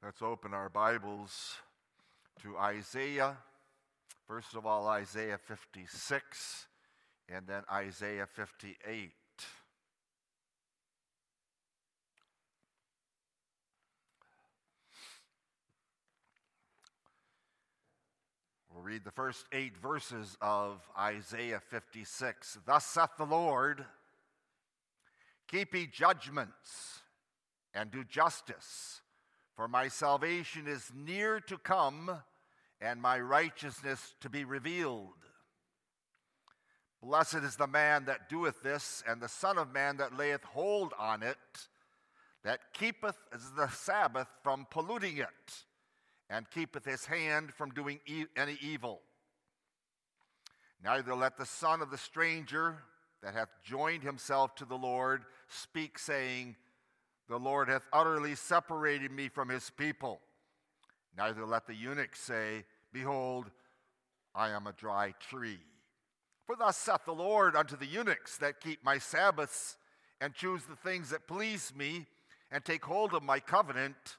Let's open our Bibles to Isaiah. First of all, Isaiah 56, and then Isaiah 58. We'll read the first eight verses of Isaiah 56. Thus saith the Lord Keep ye judgments and do justice, for my salvation is near to come, and my righteousness to be revealed. Blessed is the man that doeth this, and the Son of Man that layeth hold on it, that keepeth the Sabbath from polluting it, and keepeth his hand from doing e- any evil. Neither let the son of the stranger that hath joined himself to the Lord speak, saying, The Lord hath utterly separated me from his people. Neither let the eunuch say, Behold, I am a dry tree. For thus saith the Lord unto the eunuchs that keep my Sabbaths and choose the things that please me and take hold of my covenant,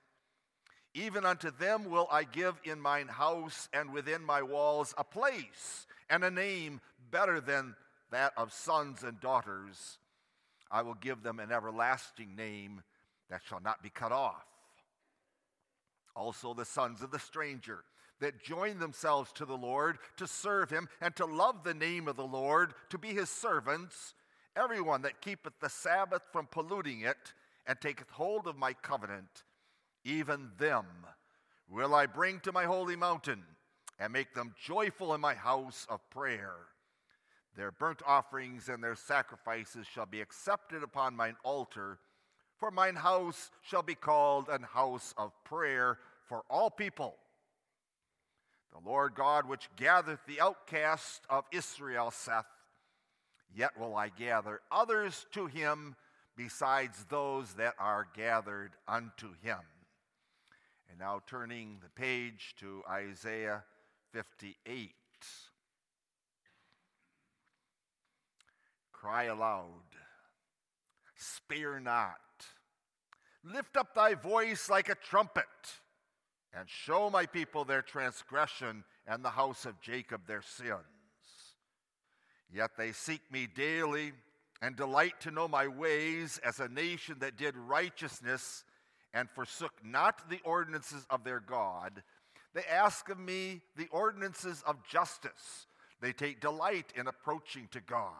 even unto them will I give in mine house and within my walls a place and a name better than that of sons and daughters. I will give them an everlasting name that shall not be cut off. Also, the sons of the stranger that join themselves to the Lord to serve him and to love the name of the Lord, to be his servants, everyone that keepeth the Sabbath from polluting it and taketh hold of my covenant, even them will I bring to my holy mountain and make them joyful in my house of prayer. Their burnt offerings and their sacrifices shall be accepted upon mine altar, for mine house shall be called an house of prayer for all people. The Lord God, which gathereth the outcast of Israel, saith, Yet will I gather others to him besides those that are gathered unto him. And now turning the page to Isaiah 58. Cry aloud, spare not. Lift up thy voice like a trumpet, and show my people their transgression and the house of Jacob their sins. Yet they seek me daily and delight to know my ways as a nation that did righteousness and forsook not the ordinances of their God. They ask of me the ordinances of justice. They take delight in approaching to God.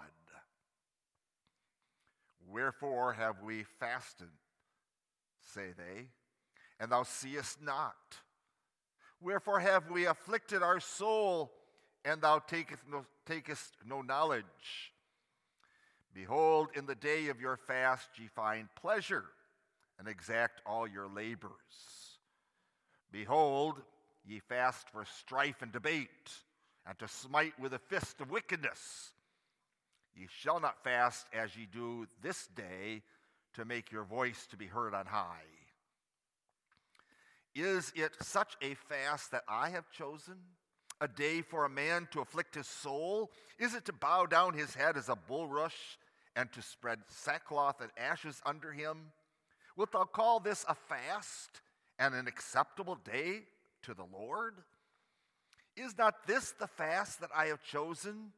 Wherefore have we fasted, say they, and thou seest not? Wherefore have we afflicted our soul, and thou takest no, takest no knowledge? Behold, in the day of your fast ye find pleasure, and exact all your labors. Behold, ye fast for strife and debate, and to smite with a fist of wickedness. Ye shall not fast as ye do this day to make your voice to be heard on high. Is it such a fast that I have chosen? A day for a man to afflict his soul? Is it to bow down his head as a bulrush and to spread sackcloth and ashes under him? Wilt thou call this a fast and an acceptable day to the Lord? Is not this the fast that I have chosen?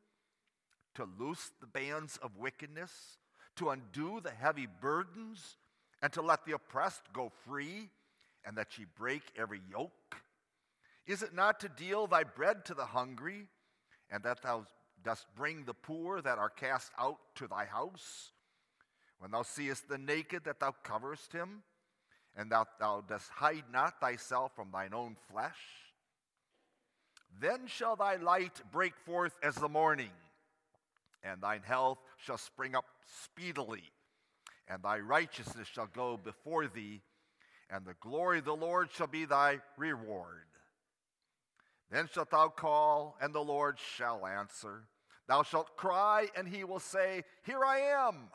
to loose the bands of wickedness, to undo the heavy burdens, and to let the oppressed go free, and that ye break every yoke? Is it not to deal thy bread to the hungry, and that thou dost bring the poor that are cast out to thy house? When thou seest the naked, that thou coverest him, and that thou dost hide not thyself from thine own flesh? Then shall thy light break forth as the morning and thine health shall spring up speedily, and thy righteousness shall go before thee, and the glory of the Lord shall be thy reward. Then shalt thou call, and the Lord shall answer. Thou shalt cry, and he will say, Here I am.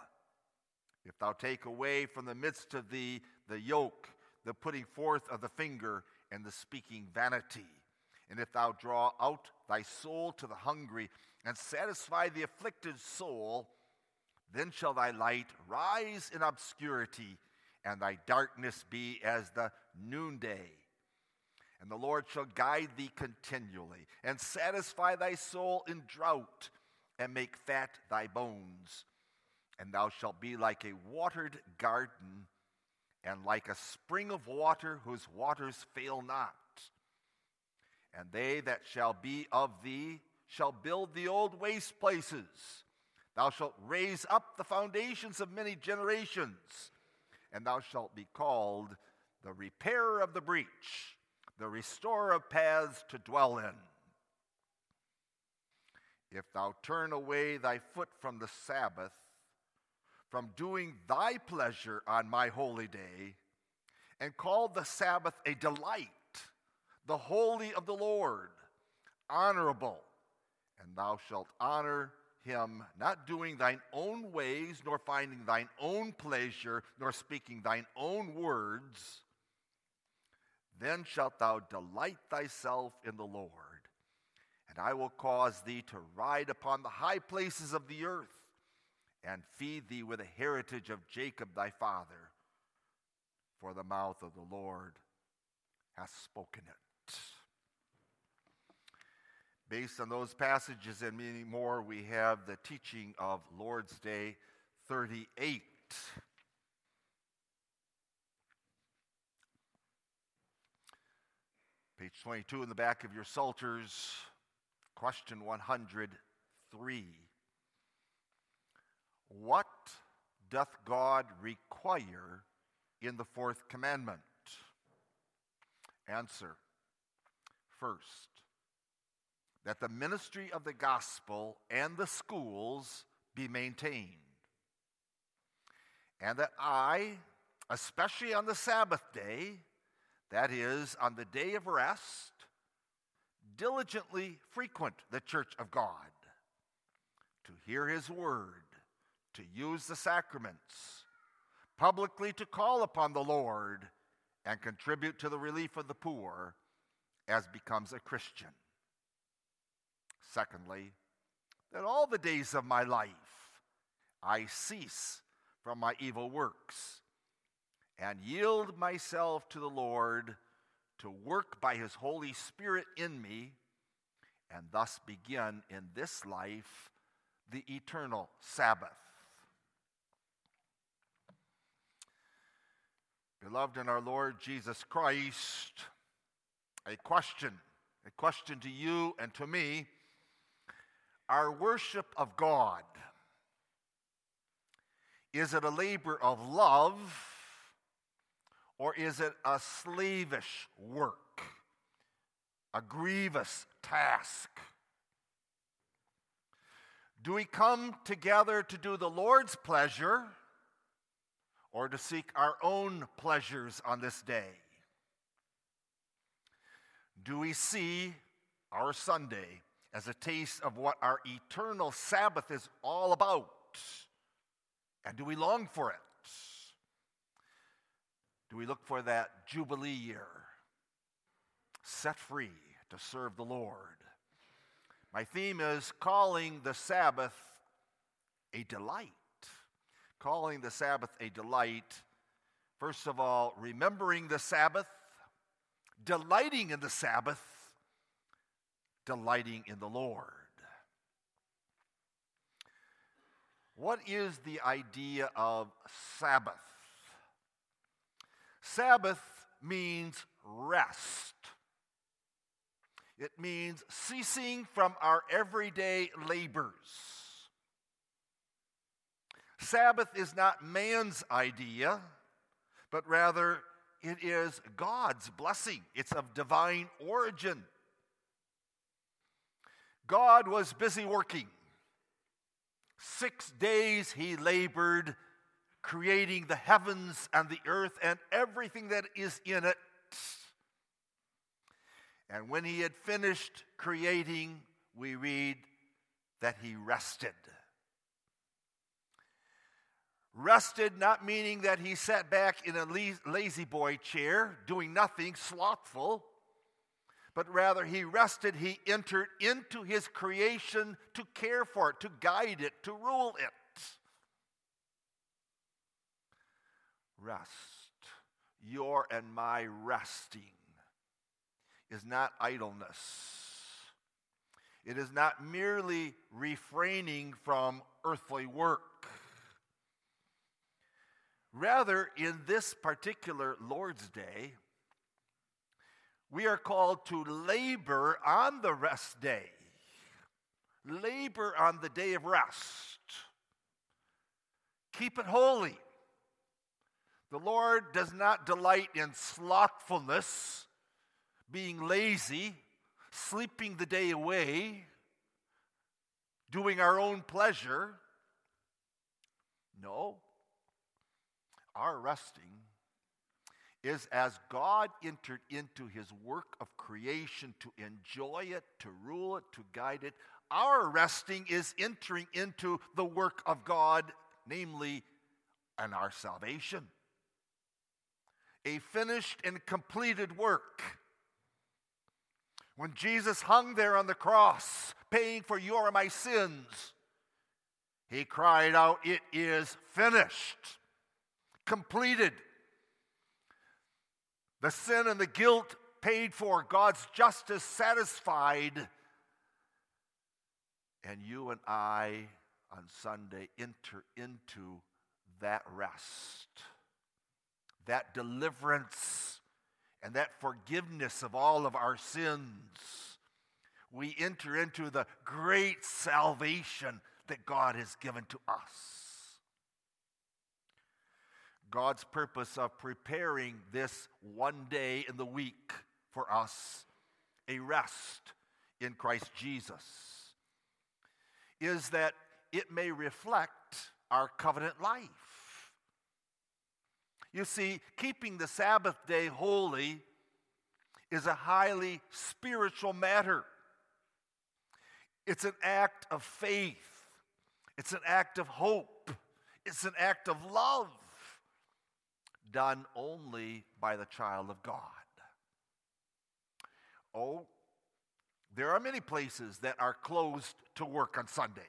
If thou take away from the midst of thee the yoke, the putting forth of the finger, and the speaking vanity, and if thou draw out thy soul to the hungry, and satisfy the afflicted soul, then shall thy light rise in obscurity, and thy darkness be as the noonday. And the Lord shall guide thee continually, and satisfy thy soul in drought, and make fat thy bones. And thou shalt be like a watered garden, and like a spring of water whose waters fail not. And they that shall be of thee shall build the old waste places. Thou shalt raise up the foundations of many generations, and thou shalt be called the repairer of the breach, the restorer of paths to dwell in. If thou turn away thy foot from the Sabbath, from doing thy pleasure on my holy day, and call the Sabbath a delight, the holy of the Lord, honorable, and thou shalt honor him, not doing thine own ways, nor finding thine own pleasure, nor speaking thine own words, then shalt thou delight thyself in the Lord. And I will cause thee to ride upon the high places of the earth, and feed thee with the heritage of Jacob thy father. For the mouth of the Lord hath spoken it. Based on those passages and many more, we have the teaching of Lord's Day 38. Page 22 in the back of your Psalters, question 103. What doth God require in the fourth commandment? Answer. First, that the ministry of the gospel and the schools be maintained. And that I, especially on the Sabbath day, that is, on the day of rest, diligently frequent the church of God to hear his word, to use the sacraments, publicly to call upon the Lord, and contribute to the relief of the poor as becomes a Christian. Secondly, that all the days of my life I cease from my evil works and yield myself to the Lord to work by his Holy Spirit in me and thus begin in this life the eternal Sabbath. Beloved in our Lord Jesus Christ, a question, a question to you and to me our worship of God, is it a labor of love or is it a slavish work, a grievous task? Do we come together to do the Lord's pleasure or to seek our own pleasures on this day? Do we see our Sunday as a taste of what our eternal Sabbath is all about? And do we long for it? Do we look for that Jubilee year? Set free to serve the Lord. My theme is calling the Sabbath a delight. Calling the Sabbath a delight. First of all, remembering the Sabbath, delighting in the Sabbath, delighting in the Lord. What is the idea of Sabbath? Sabbath means rest. It means ceasing from our everyday labors. Sabbath is not man's idea, but rather it is God's blessing. It's of divine origin. God was busy working. Six days he labored, creating the heavens and the earth and everything that is in it. And when he had finished creating, we read that he rested. Rested, not meaning that he sat back in a La-Z-Boy chair, doing nothing, slothful but rather he rested, he entered into his creation to care for it, to guide it, to rule it. Rest. your and my resting is not idleness. It is not merely refraining from earthly work. Rather, in this particular Lord's Day, we are called to labor on the rest day. Labor on the day of rest. Keep it holy. The Lord does not delight in slothfulness, being lazy, sleeping the day away, doing our own pleasure. No. Our resting is as God entered into his work of creation to enjoy it, to rule it, to guide it. Our resting is entering into the work of God, namely, and our salvation. A finished and completed work. When Jesus hung there on the cross, paying for your and my sins, he cried out, It is finished, completed. The sin and the guilt paid for, God's justice satisfied. And you and I on Sunday enter into that rest, that deliverance and that forgiveness of all of our sins, we enter into the great salvation that God has given to us. God's purpose of preparing this one day in the week for us, a rest in Christ Jesus, is that it may reflect our covenant life. You see, keeping the Sabbath day holy is a highly spiritual matter. It's an act of faith, it's an act of hope, it's an act of love done only by the child of God. Oh, there are many places that are closed to work on Sunday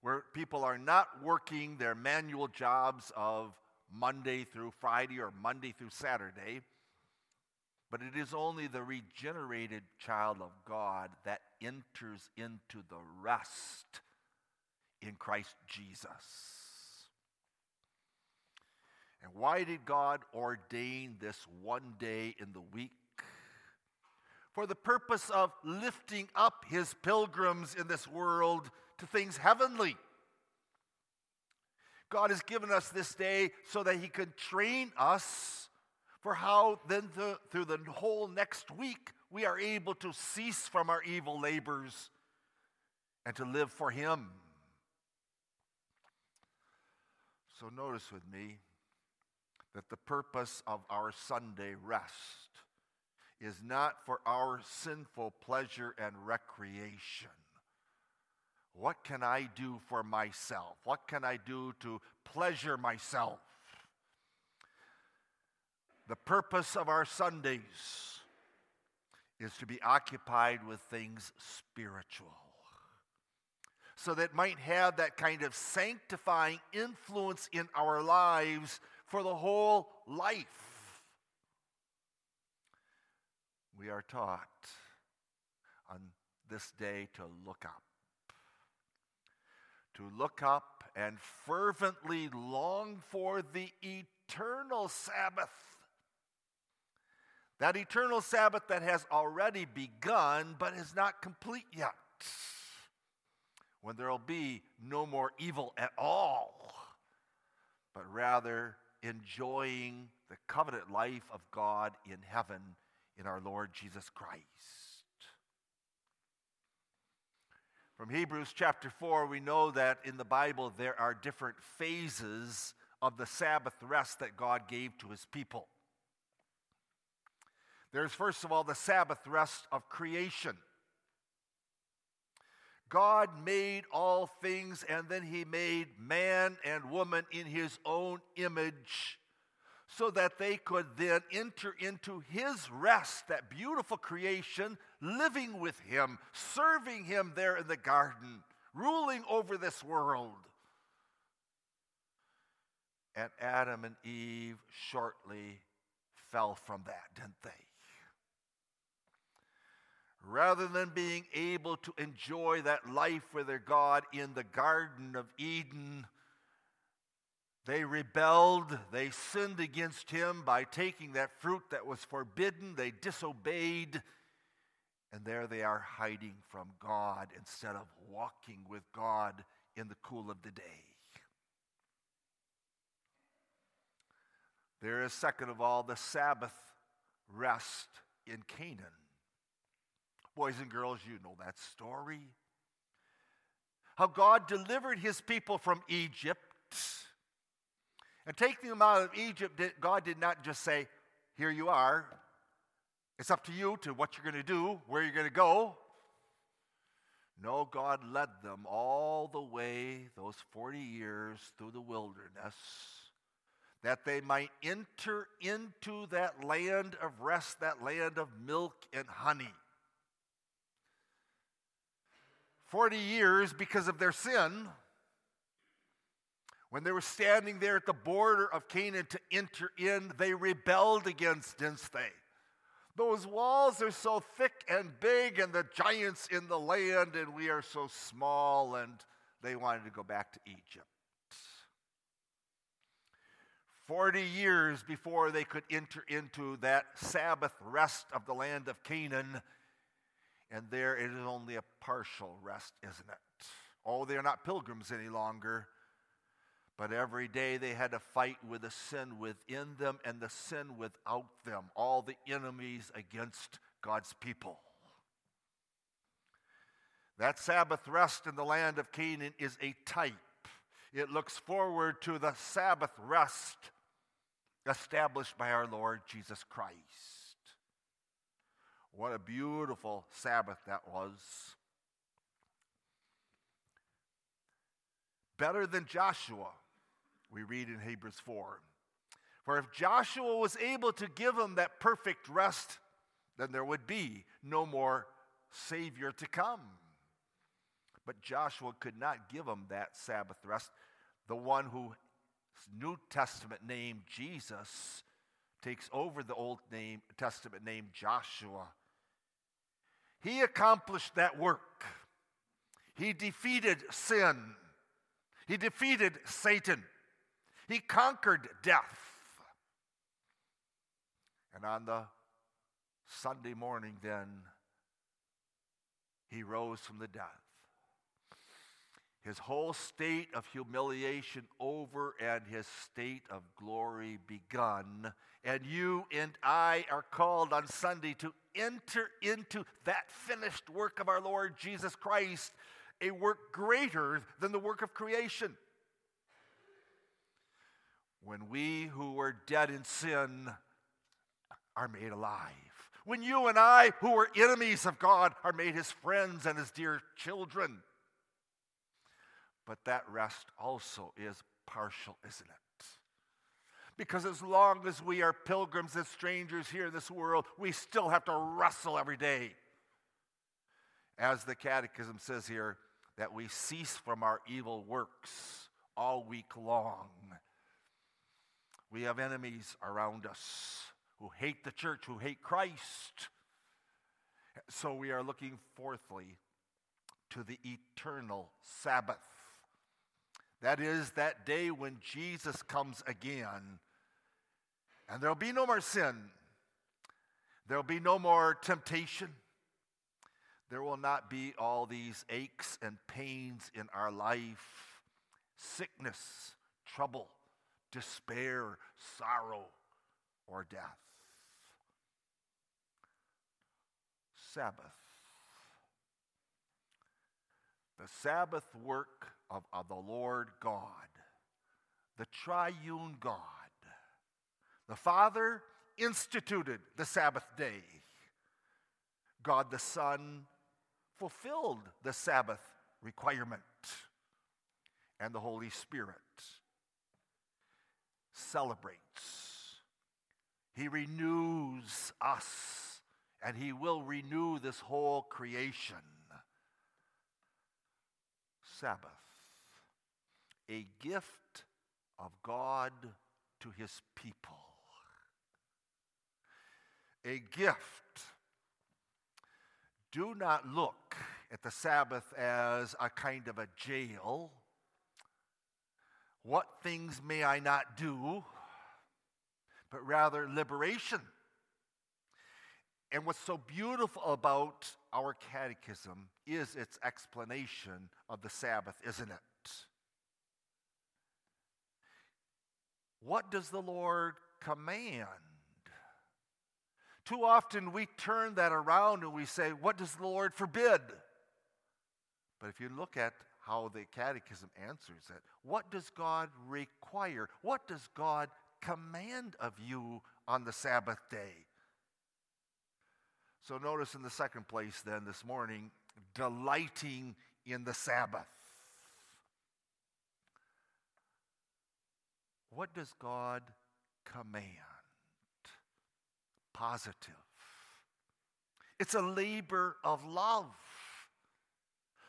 where people are not working their manual jobs of Monday through Friday or Monday through Saturday. But it is only the regenerated child of God that enters into the rest in Christ Jesus. And why did God ordain this one day in the week? For the purpose of lifting up his pilgrims in this world to things heavenly. God has given us this day so that He can train us for how then the, through the whole next week we are able to cease from our evil labors and to live for Him. So notice with me that the purpose of our Sunday rest is not for our sinful pleasure and recreation. What can I do for myself? What can I do to pleasure myself? The purpose of our Sundays is to be occupied with things spiritual. So that might have that kind of sanctifying influence in our lives for the whole life. We are taught on this day to look up to look up and fervently long for the eternal Sabbath. That eternal Sabbath that has already begun but is not complete yet. When there will be no more evil at all, but rather enjoying the covenant life of God in heaven in our Lord Jesus Christ. From Hebrews chapter 4, we know that in the Bible there are different phases of the Sabbath rest that God gave to his people. There's, first of all, the Sabbath rest of creation. God made all things, and then he made man and woman in his own image so that they could then enter into his rest, that beautiful creation, living with him, serving him there in the garden, ruling over this world. And Adam and Eve shortly fell from that, didn't they? Rather than being able to enjoy that life with their God in the Garden of Eden, they rebelled, they sinned against him by taking that fruit that was forbidden, they disobeyed, and there they are hiding from God instead of walking with God in the cool of the day. There is, second of all, the Sabbath rest in Canaan. Boys and girls, you know that story. How God delivered his people from Egypt. And taking them out of Egypt, God did not just say, Here you are. It's up to you to what you're going to do, where you're going to go. No, God led them all the way, those 40 years, through the wilderness, that they might enter into that land of rest, that land of milk and honey. 40 years because of their sin. When they were standing there at the border of Canaan to enter in, they rebelled against, didn't they? Those walls are so thick and big, and the giants in the land, and we are so small, and they wanted to go back to Egypt. 40 years before they could enter into that Sabbath rest of the land of Canaan, and there it is only a partial rest, isn't it? Oh, they're not pilgrims any longer. But every day they had to fight with the sin within them and the sin without them, all the enemies against God's people. That Sabbath rest in the land of Canaan is a type. It looks forward to the Sabbath rest established by our Lord Jesus Christ. What a beautiful Sabbath that was. Better than Joshua we read in Hebrews 4. For if Joshua was able to give them that perfect rest, then there would be no more Savior to come. But Joshua could not give them that Sabbath rest. The one who New Testament name Jesus takes over the Old name, Testament name Joshua. He accomplished that work. He defeated sin. He defeated Satan. He conquered death. And on the Sunday morning, then, he rose from the death. His whole state of humiliation over and his state of glory begun. And you and I are called on Sunday to enter into that finished work of our Lord Jesus Christ, a work greater than the work of creation when we who were dead in sin are made alive. When you and I, who were enemies of God, are made his friends and his dear children. But that rest also is partial, isn't it? Because as long as we are pilgrims and strangers here in this world, we still have to wrestle every day. As the Catechism says here, that we cease from our evil works all week long we have enemies around us who hate the church, who hate Christ. So we are looking fourthly to the eternal Sabbath. That is that day when Jesus comes again. And there'll be no more sin. There'll be no more temptation. There will not be all these aches and pains in our life, sickness, trouble despair, sorrow, or death. Sabbath. The Sabbath work of, of the Lord God, the triune God. The Father instituted the Sabbath day. God the Son fulfilled the Sabbath requirement. And the Holy Spirit celebrates. He renews us, and He will renew this whole creation. Sabbath, a gift of God to his people. A gift. Do not look at the Sabbath as a kind of a jail. What things may I not do? But rather liberation. And what's so beautiful about our catechism is its explanation of the Sabbath, isn't it? What does the Lord command? Too often we turn that around and we say, What does the Lord forbid? But if you look at how the Catechism answers it, what does God require? What does God command of you on the Sabbath day? So notice in the second place, then, this morning, delighting in the Sabbath. What does God command? Positive. It's a labor of love.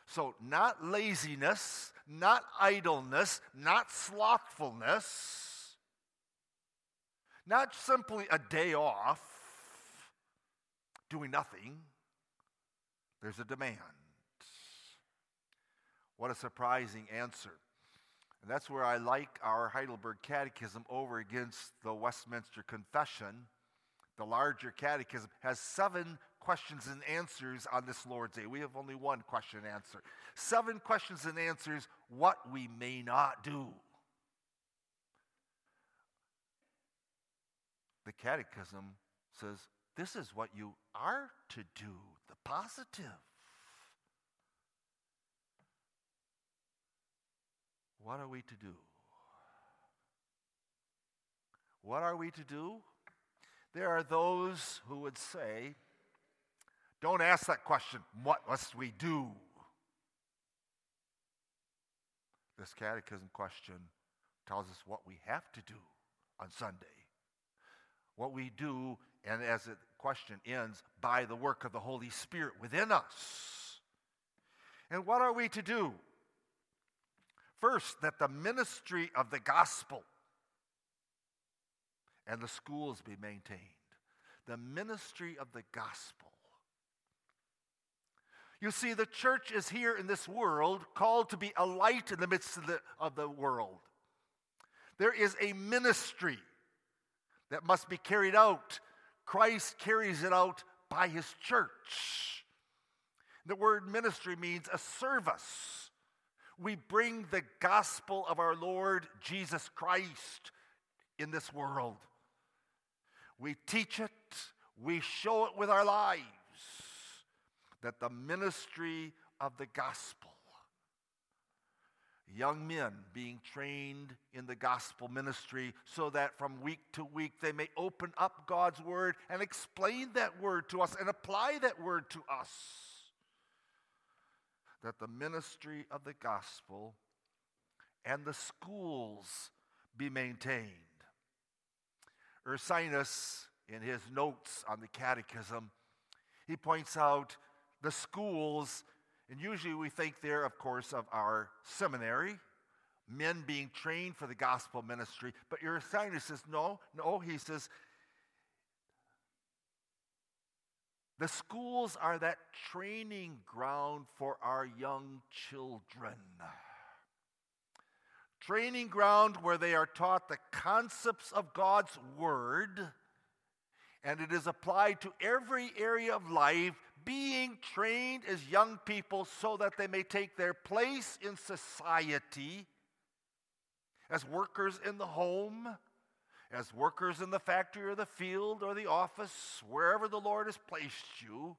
So, not laziness, not idleness, not slothfulness, not simply a day off, doing nothing. There's a demand. What a surprising answer. And that's where I like our Heidelberg Catechism over against the Westminster Confession. The larger catechism has seven questions and answers on this Lord's Day. We have only one question and answer. Seven questions and answers what we may not do. The catechism says this is what you are to do, the positive. What are we to do? What are we to do? There are those who would say, don't ask that question, what must we do? This catechism question tells us what we have to do on Sunday. What we do, and as the question ends, by the work of the Holy Spirit within us. And what are we to do? First, that the ministry of the gospel and the schools be maintained. The ministry of the gospel. You see, the church is here in this world called to be a light in the midst of the, of the world. There is a ministry that must be carried out. Christ carries it out by his church. The word ministry means a service. We bring the gospel of our Lord Jesus Christ in this world. We teach it, we show it with our lives that the ministry of the gospel, young men being trained in the gospel ministry so that from week to week they may open up God's word and explain that word to us and apply that word to us. That the ministry of the gospel and the schools be maintained. Ursinus, in his notes on the catechism, he points out the schools, and usually we think there, of course, of our seminary, men being trained for the gospel ministry. But Ursinus says, no, no, he says, the schools are that training ground for our young children. Training ground where they are taught the concepts of God's Word, and it is applied to every area of life being trained as young people so that they may take their place in society as workers in the home, as workers in the factory or the field or the office, wherever the Lord has placed you,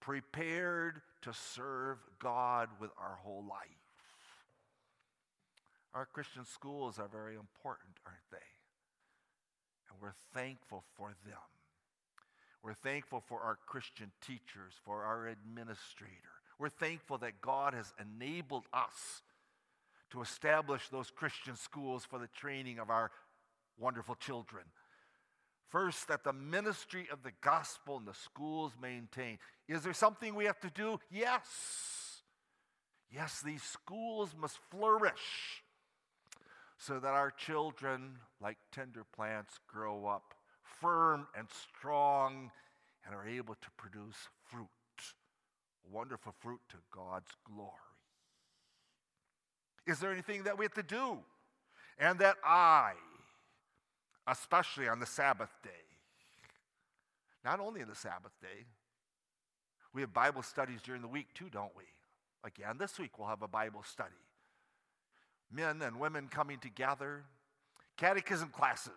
prepared to serve God with our whole life. Our Christian schools are very important, aren't they? And we're thankful for them. We're thankful for our Christian teachers, for our administrator. We're thankful that God has enabled us to establish those Christian schools for the training of our wonderful children. First, that the ministry of the gospel and the schools maintain. Is there something we have to do? Yes. Yes, these schools must flourish so that our children, like tender plants, grow up firm and strong and are able to produce fruit, wonderful fruit to God's glory. Is there anything that we have to do? And that I, especially on the Sabbath day, not only on the Sabbath day, we have Bible studies during the week too, don't we? Again, this week we'll have a Bible study. Men and women coming together, catechism classes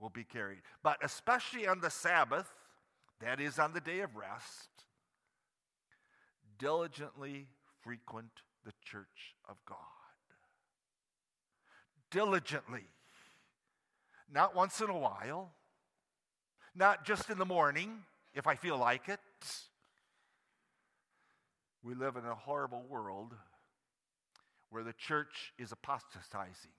will be carried. But especially on the Sabbath, that is on the day of rest, diligently frequent the church of God. Diligently. Not once in a while, not just in the morning if I feel like it. We live in a horrible world where the church is apostatizing.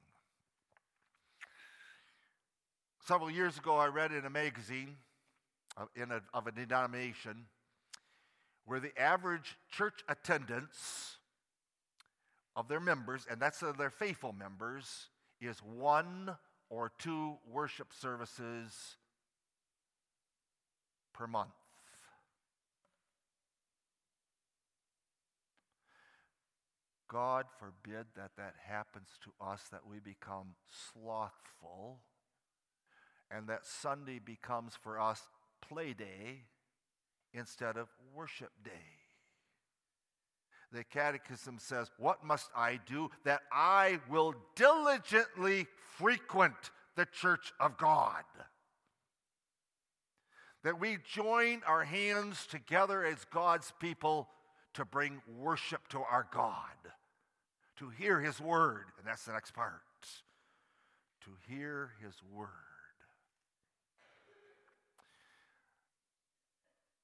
Several years ago, I read in a magazine of, in a, of a denomination where the average church attendance of their members, and that's of their faithful members, is one or two worship services per month. God forbid that that happens to us, that we become slothful, and that Sunday becomes for us play day instead of worship day. The Catechism says, What must I do that I will diligently frequent the church of God? That we join our hands together as God's people to bring worship to our God to hear his word. And that's the next part. To hear his word.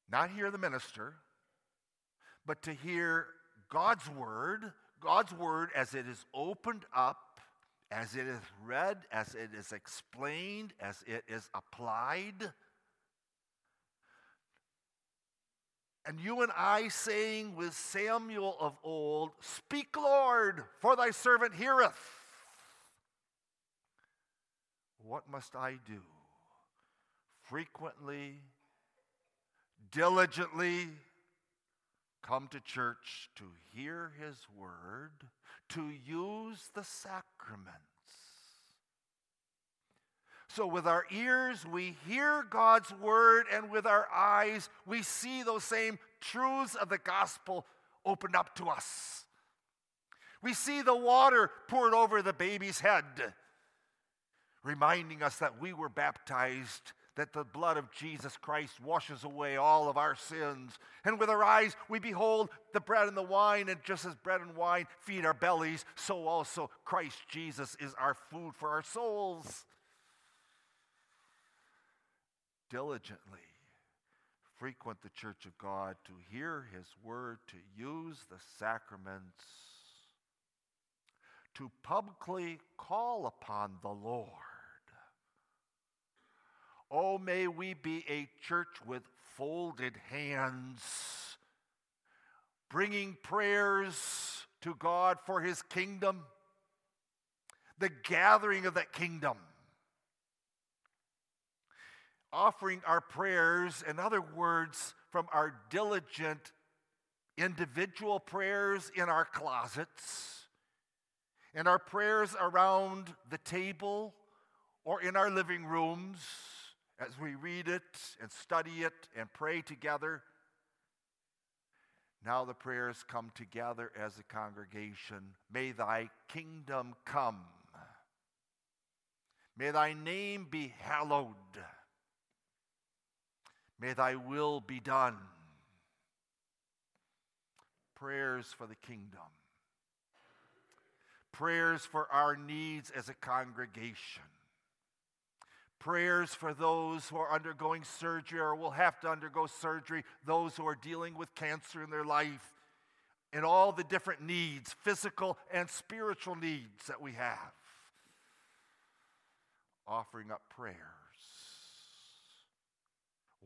Not hear the minister, but to hear God's word, God's word as it is opened up, as it is read, as it is explained, as it is applied. And you and I saying with Samuel of old, Speak, Lord, for thy servant heareth. What must I do? Frequently, diligently come to church to hear his word, to use the sacraments. So, with our ears, we hear God's word, and with our eyes, we see those same truths of the gospel opened up to us. We see the water poured over the baby's head, reminding us that we were baptized, that the blood of Jesus Christ washes away all of our sins. And with our eyes, we behold the bread and the wine, and just as bread and wine feed our bellies, so also Christ Jesus is our food for our souls diligently frequent the church of God to hear his word, to use the sacraments, to publicly call upon the Lord. Oh, may we be a church with folded hands, bringing prayers to God for his kingdom, the gathering of that kingdom offering our prayers, in other words, from our diligent individual prayers in our closets, and our prayers around the table or in our living rooms as we read it and study it and pray together. Now the prayers come together as a congregation. May thy kingdom come. May thy name be hallowed. May thy will be done. Prayers for the kingdom. Prayers for our needs as a congregation. Prayers for those who are undergoing surgery or will have to undergo surgery, those who are dealing with cancer in their life, and all the different needs, physical and spiritual needs that we have. Offering up prayer.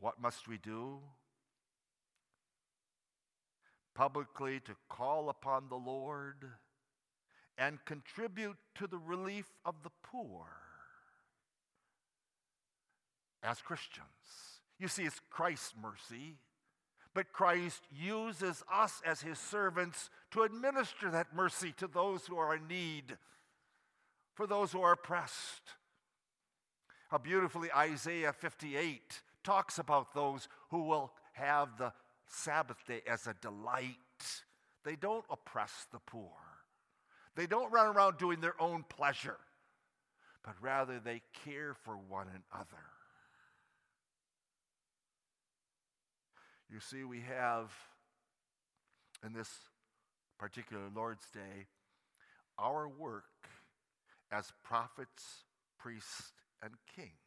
What must we do? Publicly to call upon the Lord and contribute to the relief of the poor as Christians. You see, it's Christ's mercy, but Christ uses us as his servants to administer that mercy to those who are in need, for those who are oppressed. How beautifully Isaiah 58 talks about those who will have the Sabbath day as a delight. They don't oppress the poor. They don't run around doing their own pleasure, but rather they care for one another. You see, we have in this particular Lord's Day our work as prophets, priests, and kings.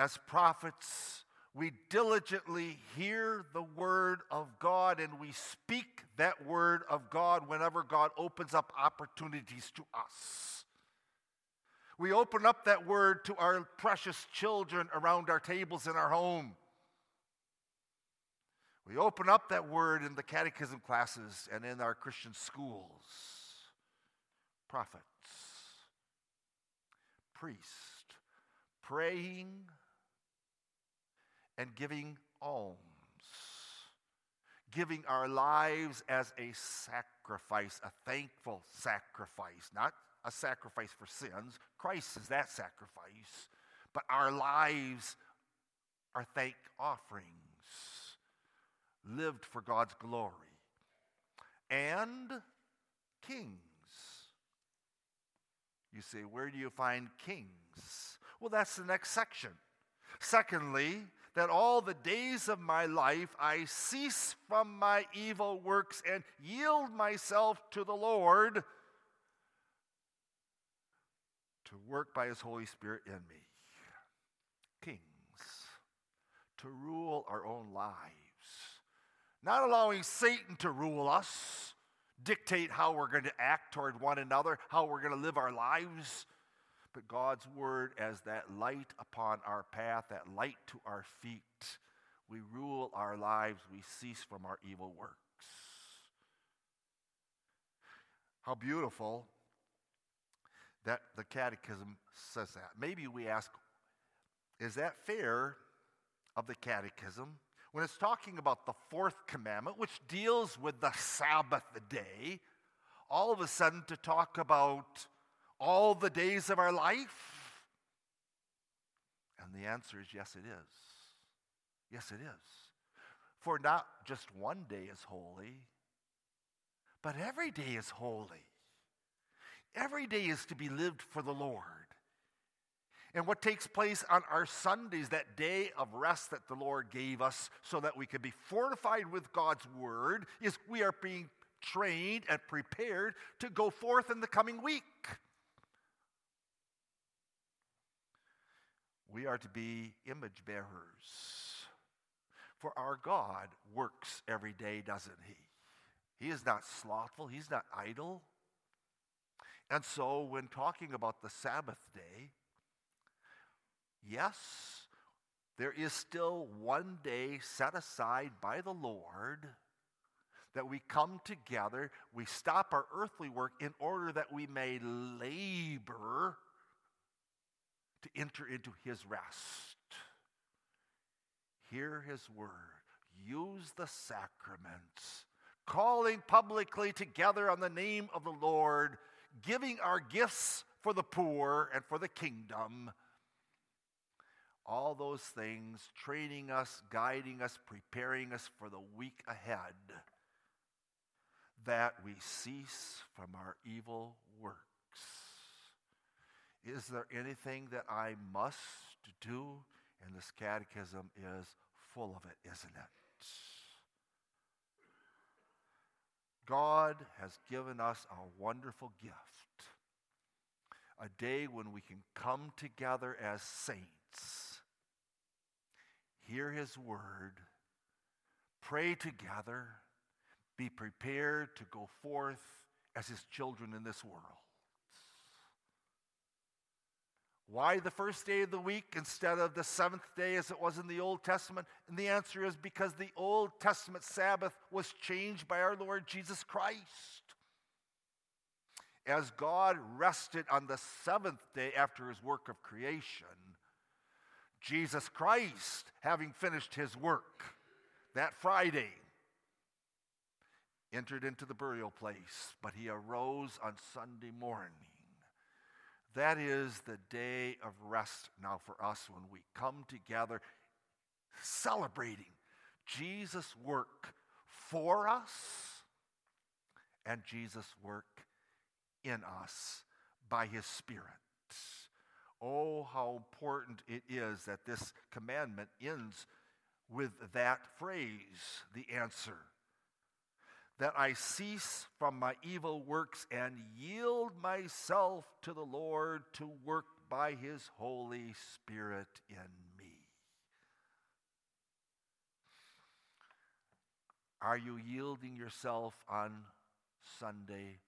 As prophets, we diligently hear the word of God and we speak that word of God whenever God opens up opportunities to us. We open up that word to our precious children around our tables in our home. We open up that word in the catechism classes and in our Christian schools. Prophets, priest, praying and giving alms, giving our lives as a sacrifice, a thankful sacrifice, not a sacrifice for sins. Christ is that sacrifice. But our lives are thank offerings, lived for God's glory. And kings. You say, where do you find kings? Well, that's the next section. Secondly, that all the days of my life I cease from my evil works and yield myself to the Lord to work by his Holy Spirit in me. Kings, to rule our own lives, not allowing Satan to rule us, dictate how we're going to act toward one another, how we're going to live our lives, but God's word as that light upon our path, that light to our feet. We rule our lives, we cease from our evil works. How beautiful that the catechism says that. Maybe we ask, is that fair of the catechism? When it's talking about the fourth commandment, which deals with the Sabbath day, all of a sudden to talk about all the days of our life? And the answer is yes, it is. Yes, it is. For not just one day is holy, but every day is holy. Every day is to be lived for the Lord. And what takes place on our Sundays, that day of rest that the Lord gave us so that we could be fortified with God's word, is we are being trained and prepared to go forth in the coming week. We are to be image bearers. For our God works every day, doesn't He? He is not slothful, He's not idle. And so, when talking about the Sabbath day, yes, there is still one day set aside by the Lord that we come together, we stop our earthly work in order that we may labor to enter into his rest. Hear his word, use the sacraments, calling publicly together on the name of the Lord giving our gifts for the poor and for the kingdom. All those things, training us, guiding us, preparing us for the week ahead, that we cease from our evil works. Is there anything that I must do? And this catechism is full of it, isn't it? God has given us a wonderful gift a day when we can come together as saints, hear His word, pray together, be prepared to go forth as His children in this world. Why the first day of the week instead of the seventh day as it was in the Old Testament? And the answer is because the Old Testament Sabbath was changed by our Lord Jesus Christ. As God rested on the seventh day after his work of creation, Jesus Christ, having finished his work that Friday, entered into the burial place, but he arose on Sunday morning. That is the day of rest now for us when we come together celebrating Jesus' work for us and Jesus' work in us by his Spirit. Oh, how important it is that this commandment ends with that phrase, the answer. That I cease from my evil works and yield myself to the Lord to work by his Holy Spirit in me. Are you yielding yourself on Sunday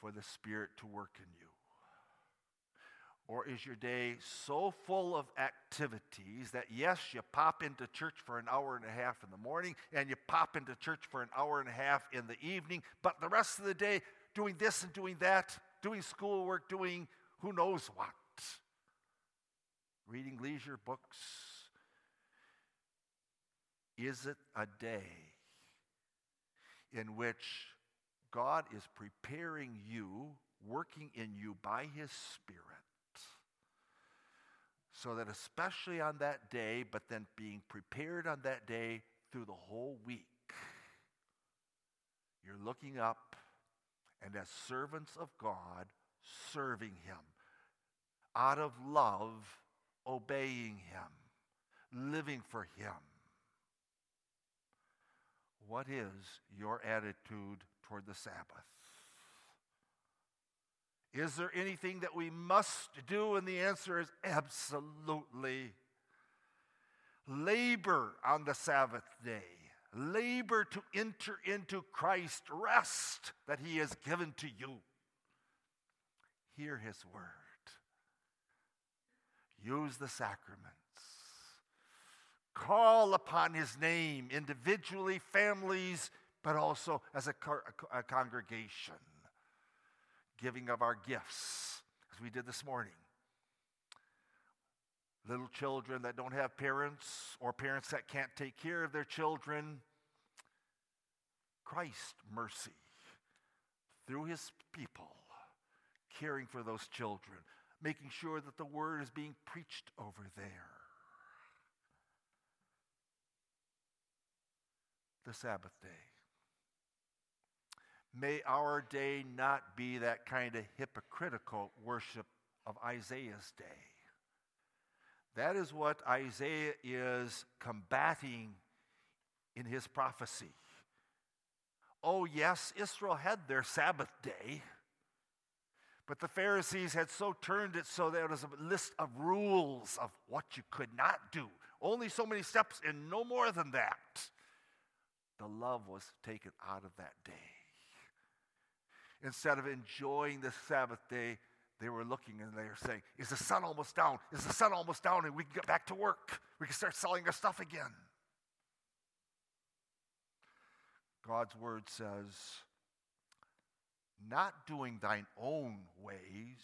for the Spirit to work in you? Or is your day so full of activities that, yes, you pop into church for an hour and a half in the morning and you pop into church for an hour and a half in the evening, but the rest of the day doing this and doing that, doing schoolwork, doing who knows what? Reading leisure books. Is it a day in which God is preparing you, working in you by His Spirit? So that especially on that day, but then being prepared on that day through the whole week, you're looking up and as servants of God, serving Him, out of love, obeying Him, living for Him. What is your attitude toward the Sabbath? Is there anything that we must do? And the answer is absolutely. Labor on the Sabbath day. Labor to enter into Christ's rest that He has given to you. Hear His word. Use the sacraments. Call upon His name individually, families, but also as a, a congregation giving of our gifts, as we did this morning. Little children that don't have parents, or parents that can't take care of their children. Christ mercy through his people, caring for those children, making sure that the word is being preached over there. The Sabbath day. May our day not be that kind of hypocritical worship of Isaiah's day. That is what Isaiah is combating in his prophecy. Oh, yes, Israel had their Sabbath day, but the Pharisees had so turned it so there was a list of rules of what you could not do. Only so many steps and no more than that. The love was taken out of that day. Instead of enjoying the Sabbath day, they were looking and they were saying, Is the sun almost down? Is the sun almost down? And we can get back to work. We can start selling our stuff again. God's word says, Not doing thine own ways,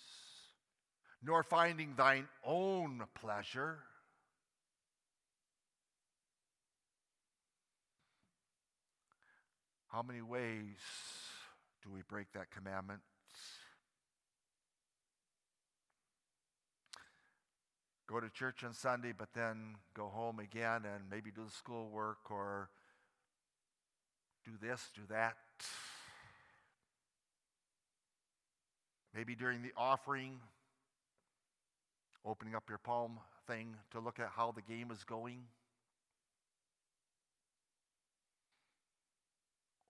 nor finding thine own pleasure. How many ways do we break that commandment? Go to church on Sunday, but then go home again and maybe do the schoolwork or do this, do that. Maybe during the offering, opening up your palm thing to look at how the game is going.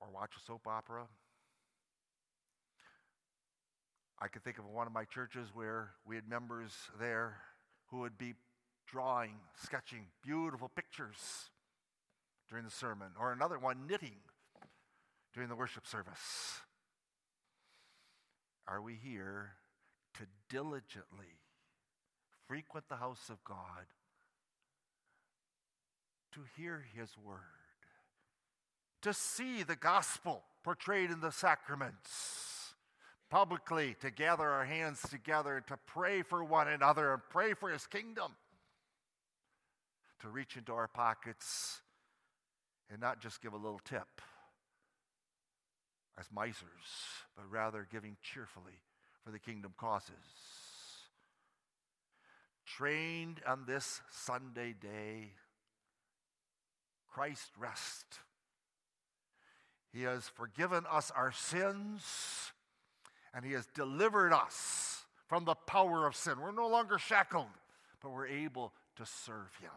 Or watch a soap opera. I could think of one of my churches where we had members there who would be drawing, sketching beautiful pictures during the sermon, or another one knitting during the worship service. Are we here to diligently frequent the house of God, to hear his word, to see the gospel portrayed in the sacraments, publicly to gather our hands together, to pray for one another and pray for his kingdom, to reach into our pockets and not just give a little tip as misers, but rather giving cheerfully for the kingdom causes. Trained on this Sunday day, Christ rest. He has forgiven us our sins, and He has delivered us from the power of sin. We're no longer shackled, but we're able to serve Him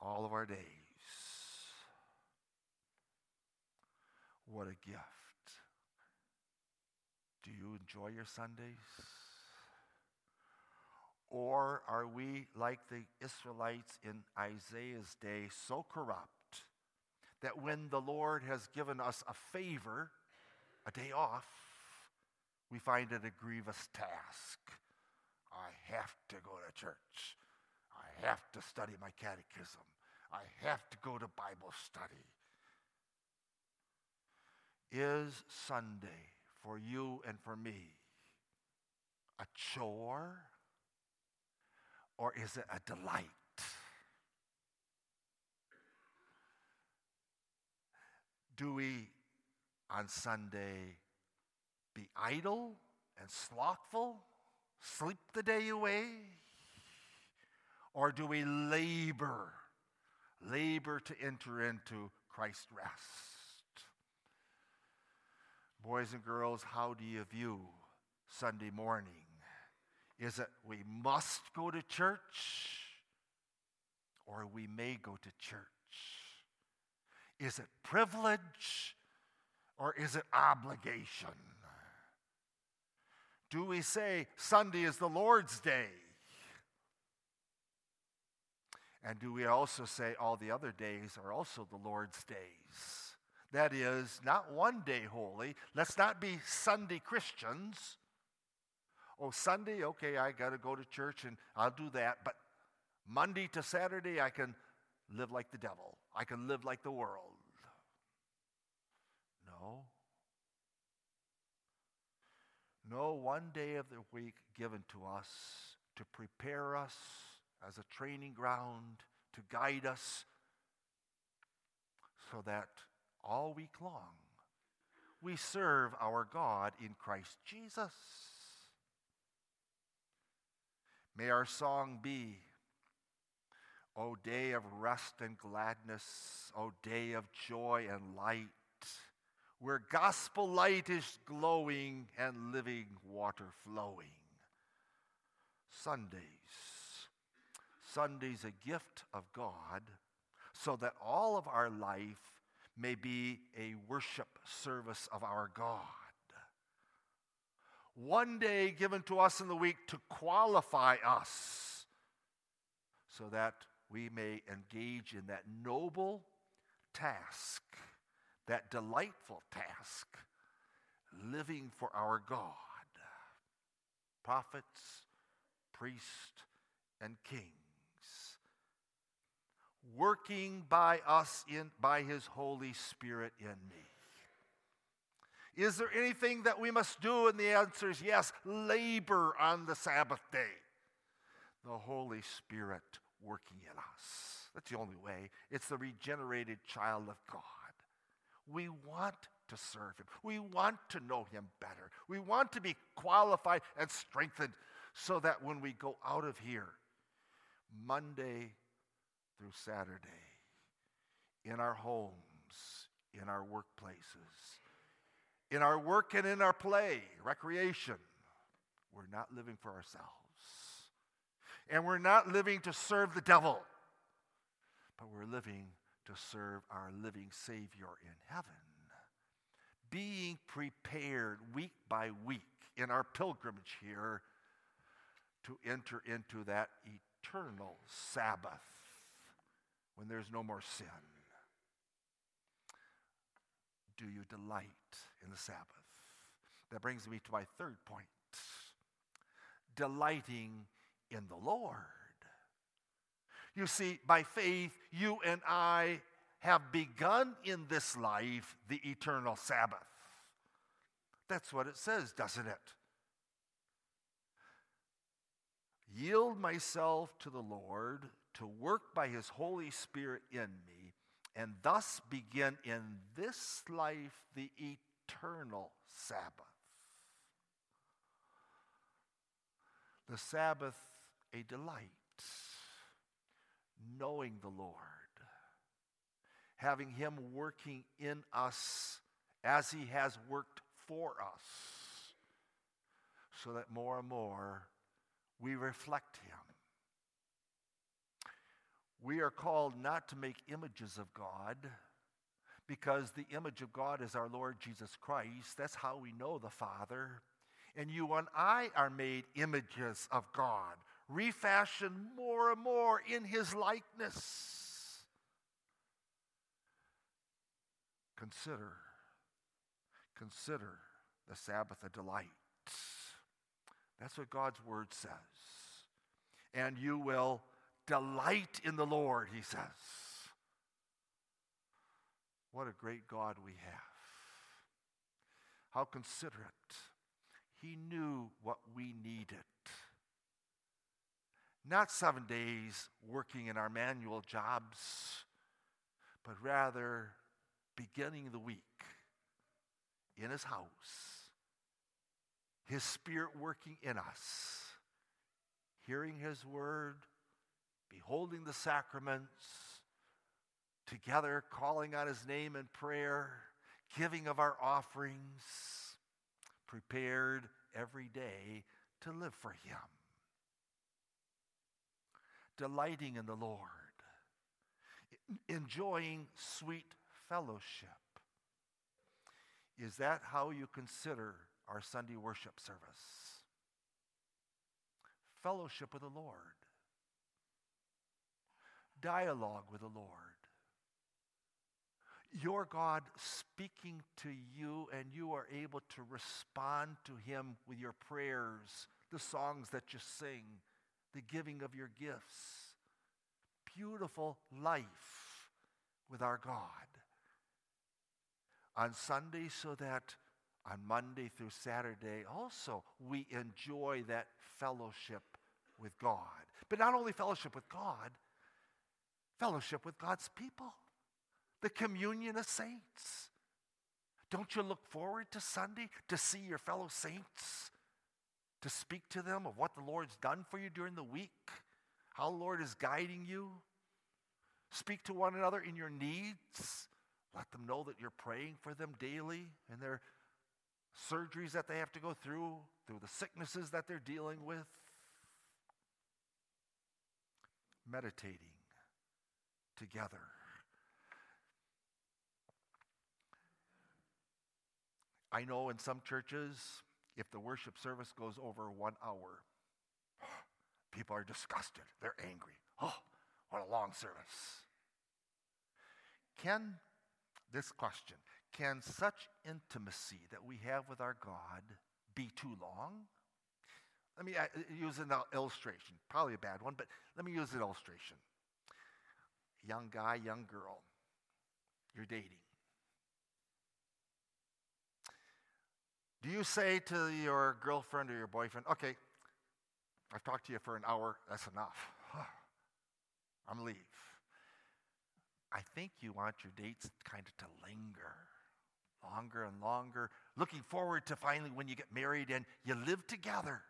all of our days. What a gift. Do you enjoy your Sundays? Or are we like the Israelites in Isaiah's day, so corrupt that when the Lord has given us a favor, a day off, we find it a grievous task? I have to go to church. I have to study my catechism. I have to go to Bible study. Is Sunday for you and for me a chore or is it a delight? Do we on Sunday be idle and slothful, sleep the day away? Or do we labor, labor to enter into Christ's rest? Boys and girls, how do you view Sunday morning? Is it we must go to church or we may go to church? Is it privilege or is it obligation? Do we say Sunday is the Lord's day? And do we also say all the other days are also the Lord's days? That is, not one day holy. Let's not be Sunday Christians. Oh, Sunday, okay, I got to go to church and I'll do that. But Monday to Saturday, I can live like the devil, I can live like the world. No. No, one day of the week given to us to prepare us as a training ground to guide us so that all week long we serve our God in Christ Jesus. May our song be, O day of rest and gladness, O day of joy and light, where gospel light is glowing and living water flowing. Sundays Sunday's a gift of God so that all of our life may be a worship service of our God. One day given to us in the week to qualify us so that we may engage in that noble task, that delightful task, living for our God. Prophets, priest, and kings, working by us in by his holy spirit in me. Is there anything that we must do? And the answer is yes labor on the sabbath day. The holy spirit working in us. That's the only way. It's the regenerated child of god we want to serve him we want to know him better we want to be qualified and strengthened so that when we go out of here monday through Saturday, in our homes, in our workplaces, in our work and in our play, recreation. We're not living for ourselves. And we're not living to serve the devil, but we're living to serve our living Savior in heaven. Being prepared week by week in our pilgrimage here to enter into that eternal Sabbath when there's no more sin? Do you delight in the Sabbath? That brings me to my third point. delighting in the Lord. You see, by faith, you and I have begun in this life the eternal Sabbath. That's what it says, doesn't it? Yield myself to the Lord to work by his Holy Spirit in me, and thus begin in this life the eternal Sabbath. The Sabbath, a delight, knowing the Lord, having him working in us as he has worked for us, so that more and more we reflect him. We are called not to make images of God because the image of God is our Lord Jesus Christ. That's how we know the Father. And you and I are made images of God, refashioned more and more in his likeness. Consider, consider the Sabbath a delight. That's what God's word says. And you will Delight in the Lord, he says. What a great God we have. How considerate. He knew what we needed. Not seven days working in our manual jobs, but rather beginning the week in his house, his spirit working in us, hearing his word, beholding the sacraments, together calling on his name in prayer, giving of our offerings, prepared every day to live for him. Delighting in the Lord, enjoying sweet fellowship. Is that how you consider our Sunday worship service? Fellowship with the Lord dialogue with the Lord. Your God speaking to you, and you are able to respond to Him with your prayers, the songs that you sing, the giving of your gifts. Beautiful life with our God. On Sunday, so that on Monday through Saturday, also we enjoy that fellowship with God. But not only fellowship with God, fellowship with God's people, the communion of saints. Don't you look forward to Sunday to see your fellow saints, to speak to them of what the Lord's done for you during the week, how the Lord is guiding you? Speak to one another in your needs. Let them know that you're praying for them daily in their surgeries that they have to go through, through the sicknesses that they're dealing with. Meditating together. I know in some churches, if the worship service goes over one hour, people are disgusted. They're angry. Oh, what a long service. Can, this question, can such intimacy that we have with our God be too long? Let me uh, use an illustration, probably a bad one, but let me use an illustration young guy, young girl you're dating. Do you say to your girlfriend or your boyfriend, okay, I've talked to you for an hour, that's enough. I'm leave. I think you want your dates kind of to linger longer and longer, looking forward to finally when you get married and you live together.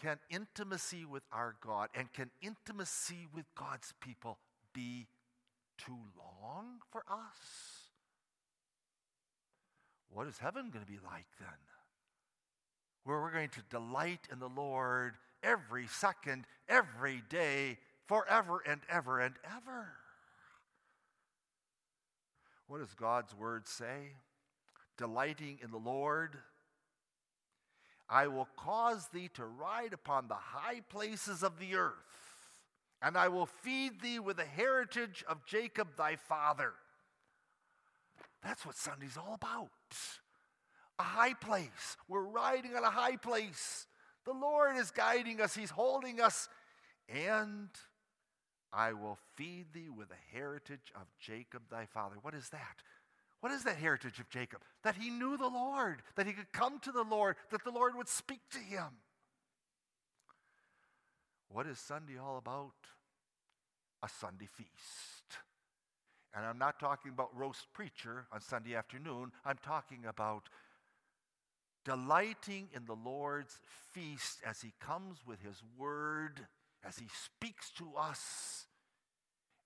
Can intimacy with our God and can intimacy with God's people be too long for us? What is heaven going to be like then? Where we're going to delight in the Lord every second, every day, forever and ever and ever. What does God's word say? Delighting in the Lord. I will cause thee to ride upon the high places of the earth and I will feed thee with the heritage of Jacob thy father. That's what Sunday's all about. A high place. We're riding on a high place. The Lord is guiding us, He's holding us, and I will feed thee with the heritage of Jacob thy father. What is that? What is that heritage of Jacob? That he knew the Lord, that he could come to the Lord, that the Lord would speak to him. What is Sunday all about? A Sunday feast. And I'm not talking about roast preacher on Sunday afternoon. I'm talking about delighting in the Lord's feast as he comes with his word, as he speaks to us,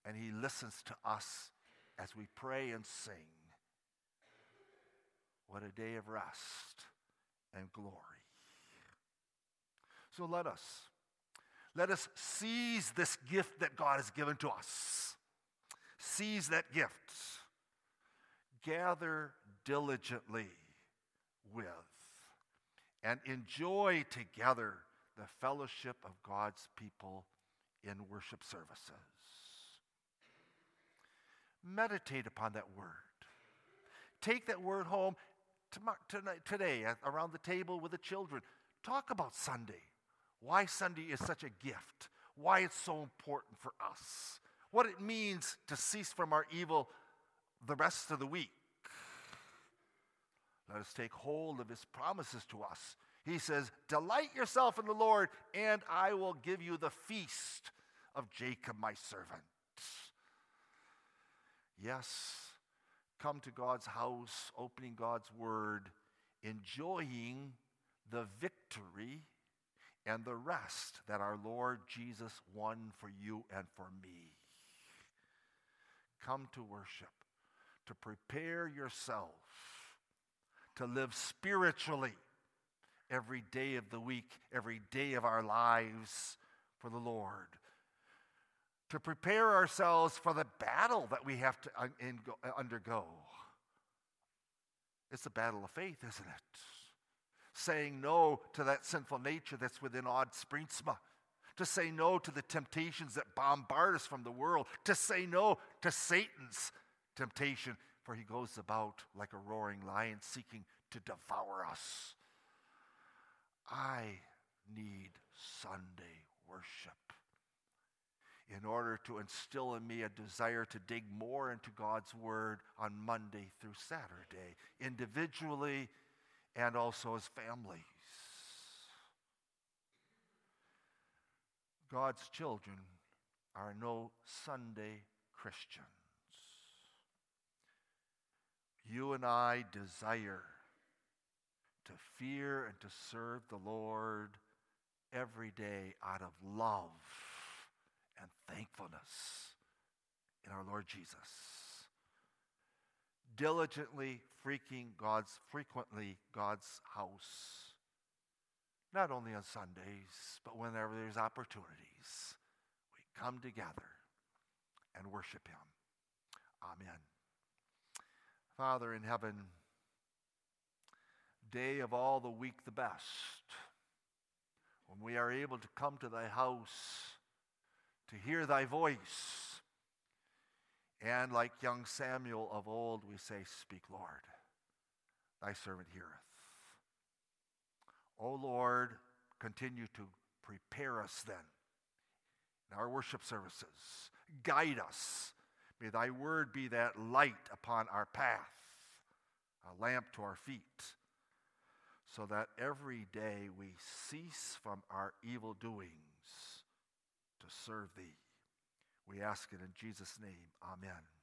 and he listens to us as we pray and sing. What a day of rest and glory. So let us, let us seize this gift that God has given to us. Seize that gift. Gather diligently with and enjoy together the fellowship of God's people in worship services. Meditate upon that word. Take that word home tonight, today around the table with the children. Talk about Sunday. Why Sunday is such a gift. Why it's so important for us. What it means to cease from our evil the rest of the week. Let us take hold of his promises to us. He says, Delight yourself in the Lord, and I will give you the feast of Jacob, my servant. Yes, come to God's house, opening God's word, enjoying the victory and the rest that our Lord Jesus won for you and for me. Come to worship, to prepare yourself to live spiritually every day of the week, every day of our lives for the Lord to prepare ourselves for the battle that we have to uh, uh, undergo. It's a battle of faith, isn't it? Saying no to that sinful nature that's within Odd Springsma. To say no to the temptations that bombard us from the world. To say no to Satan's temptation, for he goes about like a roaring lion seeking to devour us. I need Sunday worship in order to instill in me a desire to dig more into God's Word on Monday through Saturday, individually and also as families. God's children are no Sunday Christians. You and I desire to fear and to serve the Lord every day out of love and thankfulness in our Lord Jesus. Diligently freaking God's frequently God's house. Not only on Sundays, but whenever there's opportunities, we come together and worship him. Amen. Father in heaven, day of all the week the best, when we are able to come to thy house to hear thy voice. And like young Samuel of old, we say, Speak, Lord, thy servant heareth. O Lord, continue to prepare us then in our worship services. Guide us. May thy word be that light upon our path, a lamp to our feet, so that every day we cease from our evil doings to serve thee. We ask it in Jesus' name. Amen.